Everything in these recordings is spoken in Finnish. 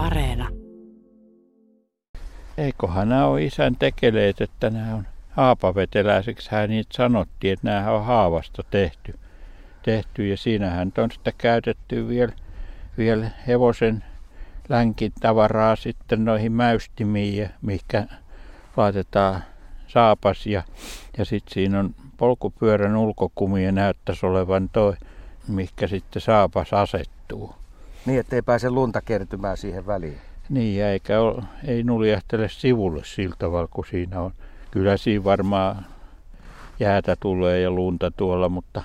Areena. Eikohan nämä on isän tekeleet, että nämä on haapaveteläiseksi hän niitä sanottiin, että nämä on haavasta tehty. tehty ja siinähän on sitä käytetty vielä, vielä hevosen länkin tavaraa sitten noihin mäystimiin, mikä laitetaan saapas ja, ja sitten siinä on polkupyörän ulkokumi ja näyttäisi olevan toi, mikä sitten saapas asettuu. Niin, ettei pääse lunta kertymään siihen väliin. Niin, eikä ole, ei nuljahtele sivulle sillä tavalla, kun siinä on. Kyllä siinä varmaan jäätä tulee ja lunta tuolla, mutta,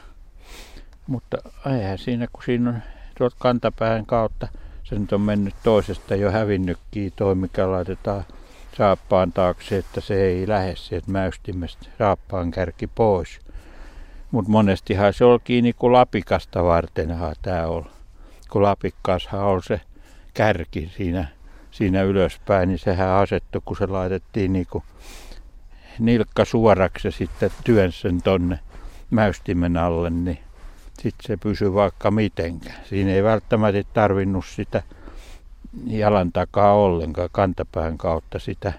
mutta eihän siinä, kun siinä on tuolta kantapään kautta, se nyt on mennyt toisesta jo hävinnytkin toi, mikä laitetaan saappaan taakse, että se ei lähde sieltä mäystimestä saappaan kärki pois. Mutta monestihan se oli kiinni kuin lapikasta vartenhan tämä on. Kun lapikkaashan on se kärki siinä, siinä ylöspäin, niin sehän asettu, kun se laitettiin niin kuin nilkka suoraksi ja sitten työnsi sen tonne mäystimen alle, niin sitten se pysyy vaikka mitenkään. Siinä ei välttämättä tarvinnut sitä jalan takaa ollenkaan kantapään kautta sitä,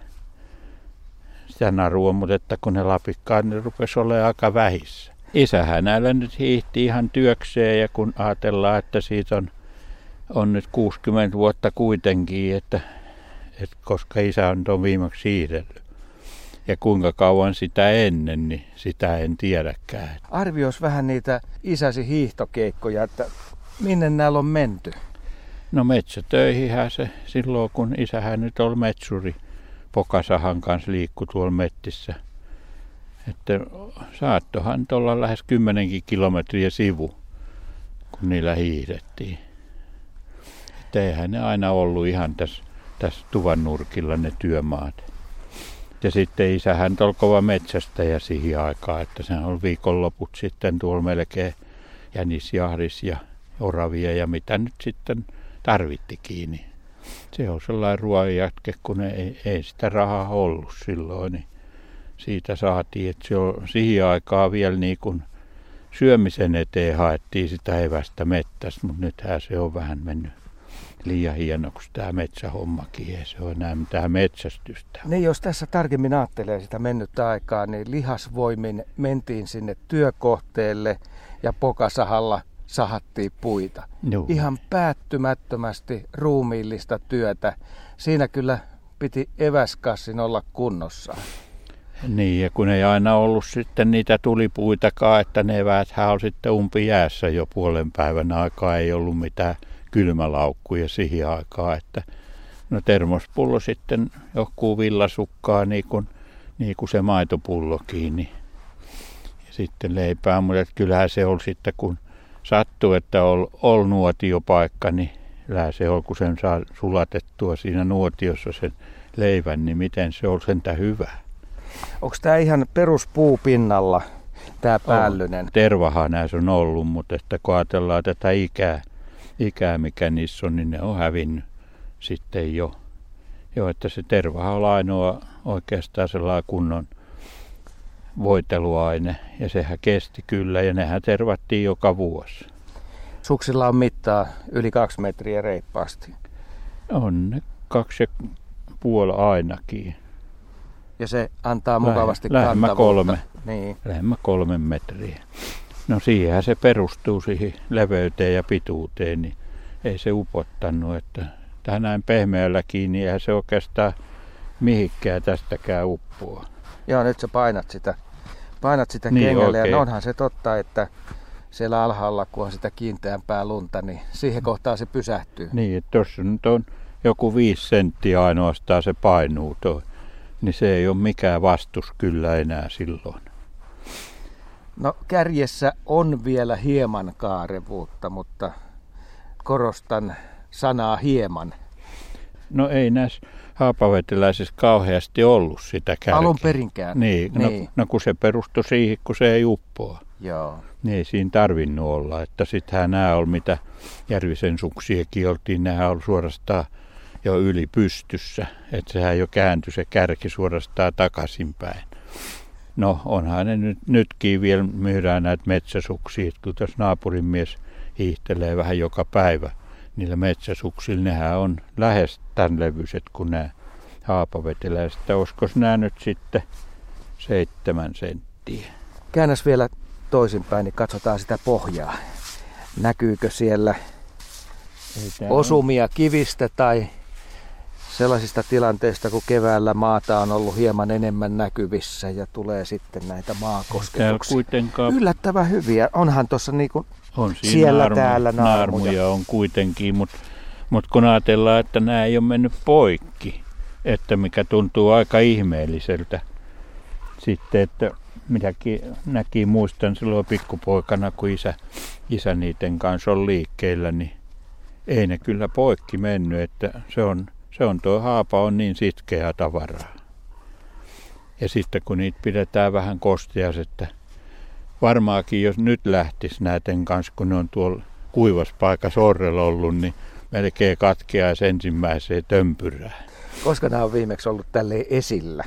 sitä narua, mutta että kun ne lapikkaat, niin rupesi olemaan aika vähissä. Isähän näillä nyt hiihti ihan työkseen ja kun ajatellaan, että siitä on, on nyt 60 vuotta kuitenkin, että, että koska isä on tuon viimeksi siirrellyt. Ja kuinka kauan sitä ennen, niin sitä en tiedäkään. Arviois vähän niitä isäsi hiihtokeikkoja, että minne näillä on menty? No metsätöihinhän se silloin, kun isähän nyt oli metsuri. Pokasahan kanssa liikku tuolla mettissä. Että saattohan olla lähes kymmenenkin kilometriä sivu, kun niillä hiihdettiin. Että eihän ne aina ollut ihan tässä, tässä tuvan nurkilla ne työmaat. Ja sitten isähän oli kova metsästäjä siihen aikaan, että se on viikonloput sitten tuolla melkein jänisjahdis ja oravia ja mitä nyt sitten tarvitti kiinni. Se on sellainen ruoanjatke, kun ei, ei sitä rahaa ollut silloin, niin siitä saatiin, että se on siihen aikaan vielä niin kuin syömisen eteen haettiin sitä evästä mettästä, mutta nythän se on vähän mennyt liian hienoksi tämä metsähommakin, ei se on enää mitään metsästystä. Niin, jos tässä tarkemmin ajattelee sitä mennyttä aikaa, niin lihasvoimin mentiin sinne työkohteelle ja pokasahalla sahattiin puita. Joo. Ihan päättymättömästi ruumiillista työtä. Siinä kyllä piti eväskassin olla kunnossa. Niin, ja kun ei aina ollut sitten niitä tulipuitakaan, että ne eväthän on sitten umpi jäässä jo puolen päivän aikaa, ei ollut mitään kylmälaukkuja siihen aikaan, että no termospullo sitten joku villasukkaa niin kuin, niin kuin se maitopullo kiinni. Ja sitten leipää, mutta kyllähän se oli sitten kun sattuu, että on, on nuotiopaikka, niin kyllä se on, kun sen saa sulatettua siinä nuotiossa sen leivän, niin miten se on sentä hyvä. Onko tämä ihan peruspuupinnalla, tämä päällynen? Tervahan näissä on ollut, mutta että kun ajatellaan tätä ikää, ikää, mikä niissä on, niin ne on hävinnyt sitten jo. Jo, että se tervahan on ainoa oikeastaan sellainen kunnon voiteluaine ja sehän kesti kyllä ja nehän tervattiin joka vuosi. Suksilla on mittaa yli kaksi metriä reippaasti. On ne kaksi ja puoli ainakin. Ja se antaa mukavasti Lähemmä kolme. Niin. Lähemmä kolme metriä. No siihenhän se perustuu siihen leveyteen ja pituuteen, niin ei se upottanut, että tähän näin pehmeälläkin, niin eihän se oikeastaan mihinkään tästäkään uppoa. Joo, nyt sä painat sitä painat sitä niin, kengälle okay. ja onhan se totta, että siellä alhaalla, kun on sitä kiinteämpää lunta, niin siihen kohtaan se pysähtyy. Niin, tuossa nyt on joku viisi senttiä ainoastaan se painuu toi, niin se ei ole mikään vastus kyllä enää silloin. No kärjessä on vielä hieman kaarevuutta, mutta korostan sanaa hieman. No ei näissä haapaveteläisessä kauheasti ollut sitä kärkeä. Alun perinkään. Niin, no, niin. No, no kun se perustui siihen, kun se ei uppoa. Joo. Niin ei siinä tarvinnut olla. Että sittenhän nämä oli, mitä Järvisen suksiekin oltiin, nämä oli suorastaan jo yli pystyssä. Että sehän jo kääntyi se kärki suorastaan takaisinpäin. No onhan ne nyt, nytkin vielä myydään näitä metsäsuksia, kun tässä naapurin mies hiihtelee vähän joka päivä niillä metsäsuksilla, nehän on lähes tämän levyiset kuin nämä haapaveteläiset. Olisiko nämä nyt sitten seitsemän senttiä? Käännäs vielä toisinpäin, niin katsotaan sitä pohjaa. Näkyykö siellä osumia kivistä tai sellaisista tilanteista, kun keväällä maata on ollut hieman enemmän näkyvissä ja tulee sitten näitä maakosketuksia. Yllättävän hyviä. Onhan tuossa niinku on siellä naarmu, täällä naarmuja. naarmuja on kuitenkin, mutta mut kun ajatellaan, että nämä ei ole mennyt poikki, että mikä tuntuu aika ihmeelliseltä sitten, että mitäkin näki, muistan silloin pikkupoikana, kun isä, isä niiden kanssa on liikkeellä, niin ei ne kyllä poikki mennyt, että se on, se on tuo haapa on niin sitkeää tavaraa. Ja sitten kun niitä pidetään vähän kostias, että varmaankin jos nyt lähtisi näiden kanssa, kun ne on tuolla kuivassa paikassa orrella ollut, niin melkein katkeaisi ensimmäiseen tömpyrään. Koska nämä on viimeksi ollut tälle esillä?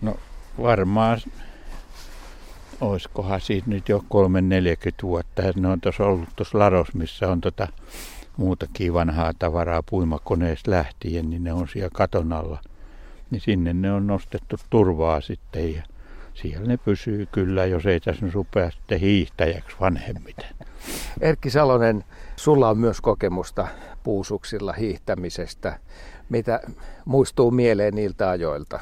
No varmaan olisikohan siitä nyt jo 3-40 vuotta. Ne on tuossa ollut tuossa Laros, missä on tota muutakin vanhaa tavaraa puimakoneesta lähtien, niin ne on siellä katon alla. Niin sinne ne on nostettu turvaa sitten ja siellä ne pysyy kyllä, jos ei tässä rupea sitten hiihtäjäksi vanhemmiten. Erkki Salonen, sulla on myös kokemusta puusuksilla hiihtämisestä. Mitä muistuu mieleen niiltä ajoilta?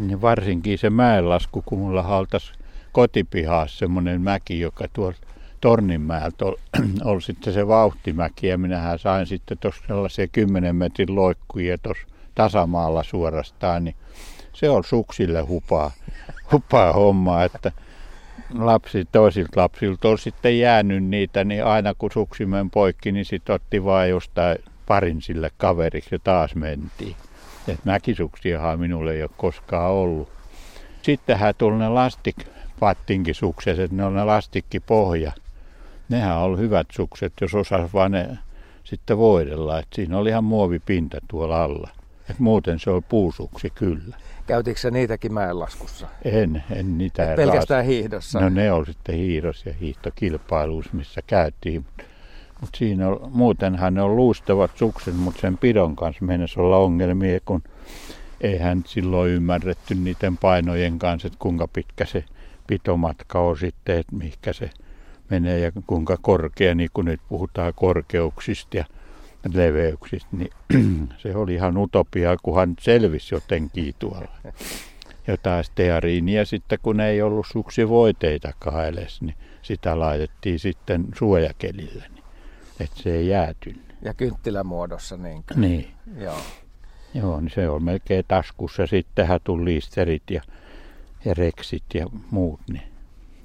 Niin varsinkin se mäenlasku, kun mulla haltas kotipihaassa semmoinen mäki, joka tuolla Torninmäeltä oli, oli sitten se vauhtimäki ja minähän sain sitten tuossa sellaisia 10 metrin loikkuja tuossa tasamaalla suorastaan, niin se on suksille hupaa, hupaa hommaa, että lapsi, toisilta lapsilta on sitten jäänyt niitä, niin aina kun suksi meni poikki, niin sitten otti vaan jostain parin sille kaveriksi ja taas mentiin. Et mäkisuksiahan minulle ei ole koskaan ollut. Sittenhän tuli ne lastikpattinkisukset, että ne on ne lastikkipohja. Nehän on hyvät sukset, jos osas vaan ne sitten voidella. Et siinä oli ihan muovipinta tuolla alla. Et muuten se on puusuksi kyllä. Käytitkö sä niitäkin mäenlaskussa? En, en niitä. Et pelkästään raas... hiihdossa? No ne on sitten hiihdos ja hiihtokilpailuissa, missä käytiin. Mutta mut siinä on, muutenhan ne on luistavat sukset, mutta sen pidon kanssa mennessä olla ongelmia, kun eihän silloin ymmärretty niiden painojen kanssa, että kuinka pitkä se pitomatka on sitten, että mihinkä se menee ja kuinka korkea, niin kun nyt puhutaan korkeuksista ja leveyksistä, niin se oli ihan utopia, kunhan selvisi jotenkin tuolla. Jotain steariinia sitten, kun ei ollut suksivoiteitakaan edes, niin sitä laitettiin sitten suojakelille, niin, että se ei jäätynyt. Ja kynttilämuodossa niin Niin. Joo. Joo, niin se on melkein taskussa. Sittenhän tuli liisterit ja, ja reksit ja muut, niin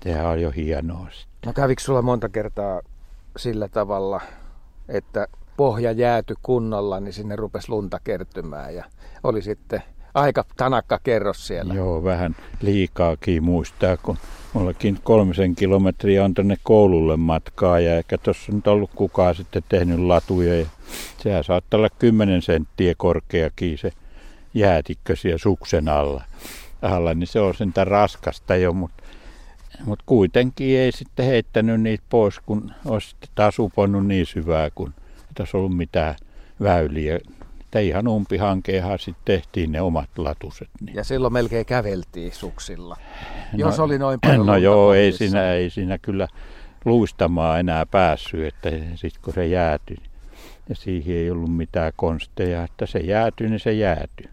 sehän on jo hienoa sitten. No kävikö sulla monta kertaa sillä tavalla, että pohja jääty kunnolla, niin sinne rupesi lunta kertymään ja oli sitten aika tanakka kerros siellä. Joo, vähän liikaakin muistaa, kun mullakin kolmisen kilometriä on tänne koululle matkaa ja eikä tuossa nyt ollut kukaan sitten tehnyt latuja. Ja sehän saattaa olla kymmenen senttiä korkeakin se jäätikkö siellä suksen alla. alla niin se on sentään raskasta jo, mutta mut kuitenkin ei sitten heittänyt niitä pois, kun olisi taas uponnut niin syvää, kun tässä ollut mitään väyliä. Että ihan umpihankeenhan sitten tehtiin ne omat latuset. Niin. Ja silloin melkein käveltiin suksilla, no, jos oli noin paljon No joo, ei siinä, ei siinä kyllä luistamaan enää päässyt, että sitten kun se jäätyi, ja siihen ei ollut mitään konsteja, että se jäätyi, niin se jäätyi.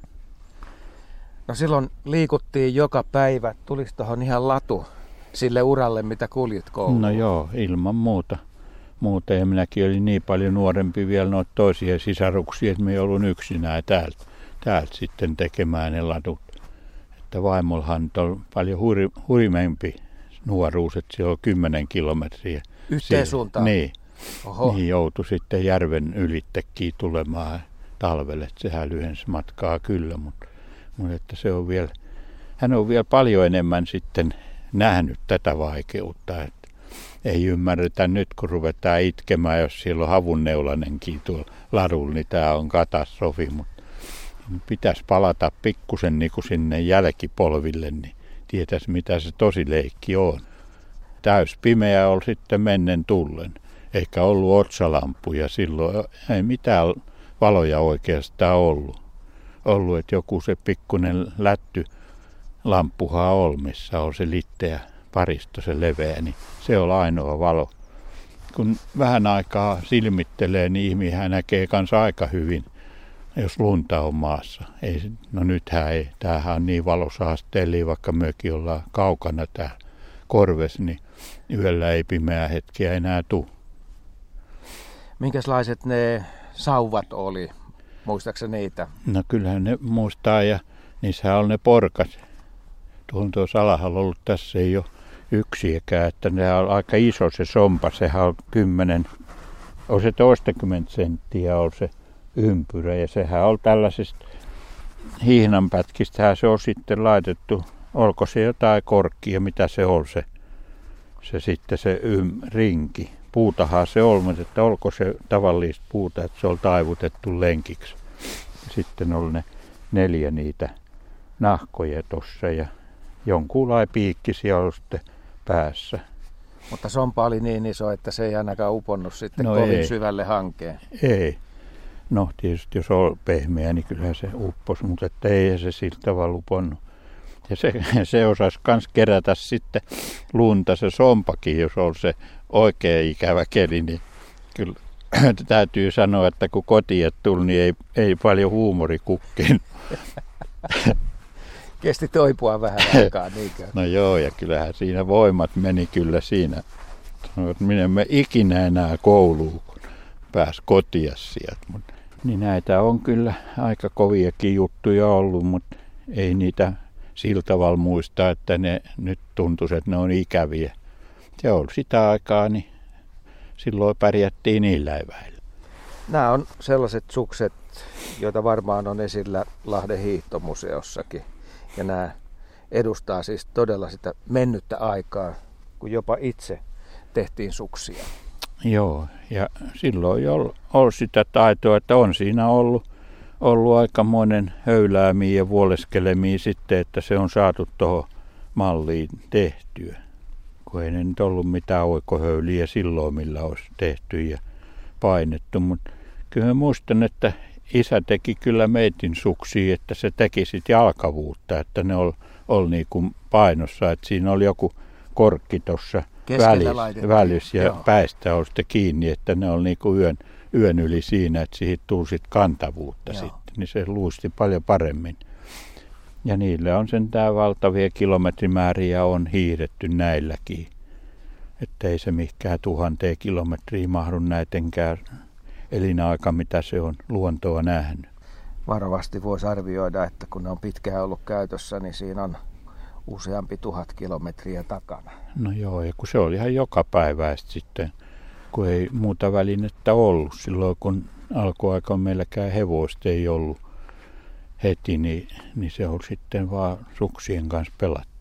No silloin liikuttiin joka päivä, tulisi tuohon ihan latu sille uralle, mitä kuljit kouluun? No joo, ilman muuta muuta. Ja minäkin olin niin paljon nuorempi vielä noita toisia sisaruksia, että me ei ollut yksinään täältä, täältä sitten tekemään ne ladut. Että vaimollahan on paljon huri, hurimempi nuoruus, että se on 10 kilometriä. Yhteen suuntaan? Niin. Oho. Niin joutui sitten järven ylittekin tulemaan talvelle. Että sehän lyhensi matkaa kyllä, mutta, mutta että se on vielä, hän on vielä paljon enemmän sitten nähnyt tätä vaikeutta. Että ei ymmärretä nyt, kun ruvetaan itkemään, jos siellä on havunneulanenkin tuolla ladulla, niin tämä on katastrofi. Mutta pitäisi palata pikkusen niin kuin sinne jälkipolville, niin tietäisi mitä se tosi leikki on. Täys pimeä oli sitten mennen tullen. eikä ollut otsalampuja silloin. Ei mitään valoja oikeastaan ollut. Ollut, että joku se pikkunen lätty lamppuhaa olmissa on se litteä paristo se leveä, niin se on ainoa valo. Kun vähän aikaa silmittelee, niin ihminen näkee kanssa aika hyvin, jos lunta on maassa. Ei, no nythän ei, tämähän on niin valosaasteellinen, vaikka mökin ollaan kaukana täällä korves, niin yöllä ei pimeää hetkiä enää tule. Minkälaiset ne sauvat oli? Muistaakseni niitä? No kyllähän ne muistaa ja niissä on ne porkat. Tuohon tuo Salahan on ollut tässä ei ole yksiäkään, että ne on aika iso se sompa, sehän on kymmenen, on se toistakymmentä senttiä on se ympyrä ja sehän on tällaisesta hiihnanpätkistä se on sitten laitettu, olko se jotain korkkia, mitä se on se, se sitten se ym, rinki. Puutahan se on, mutta että olko se tavallista puuta, että se on taivutettu lenkiksi. Sitten on ne neljä niitä nahkoja tuossa ja jonkunlainen piikki siellä on sitten päässä. Mutta sompa oli niin iso, että se ei ainakaan uponnut sitten no kovin ei. syvälle hankeen. Ei. No tietysti jos on pehmeä, niin kyllä se uppos, mutta että ei se sillä tavalla uponnut. Ja se, se osasi myös kerätä sitten lunta se sompakin, jos on se oikein ikävä keli, niin kyllä täytyy sanoa, että kun kotiin tuli, niin ei, ei paljon huumori kukkin. Kesti toipua vähän aikaa, niinkö? No joo, ja kyllähän siinä voimat meni kyllä siinä. Sanoin, että minä me ikinä enää kouluun, kun pääs kotia sieltä. Mutta, niin näitä on kyllä aika koviakin juttuja ollut, mutta ei niitä sillä tavalla muista, että ne nyt tuntuisi, että ne on ikäviä. Se on sitä aikaa, niin silloin pärjättiin niillä eväillä. Nämä on sellaiset sukset, joita varmaan on esillä Lahden hiihtomuseossakin. Ja nämä edustaa siis todella sitä mennyttä aikaa, kun jopa itse tehtiin suksia. Joo, ja silloin ei ollut, sitä taitoa, että on siinä ollut, ollut aikamoinen höyläämiä ja vuoleskelemiä sitten, että se on saatu tuohon malliin tehtyä. Kun ei ne nyt ollut mitään oikohöyliä silloin, millä olisi tehty ja painettu, mutta kyllä muistan, että isä teki kyllä meitin suksi, että se teki sitten jalkavuutta, että ne oli, oli niin kuin painossa, että siinä oli joku korkki tuossa välissä, välissä ja Joo. päistä oli sitten kiinni, että ne oli niin kuin yön, yön yli siinä, että siihen tuli sitten kantavuutta Joo. sitten, niin se luisti paljon paremmin. Ja niille on sen tää valtavia kilometrimääriä on hiihdetty näilläkin. Että ei se mikään tuhanteen kilometriä mahdu näitenkään elinaika, mitä se on luontoa nähnyt. Varovasti voisi arvioida, että kun ne on pitkään ollut käytössä, niin siinä on useampi tuhat kilometriä takana. No joo, ja kun se oli ihan joka päivä sitten, kun ei muuta välinettä ollut. Silloin kun alkuaikaan meilläkään hevoista ei ollut heti, niin, niin se on sitten vaan suksien kanssa pelattu.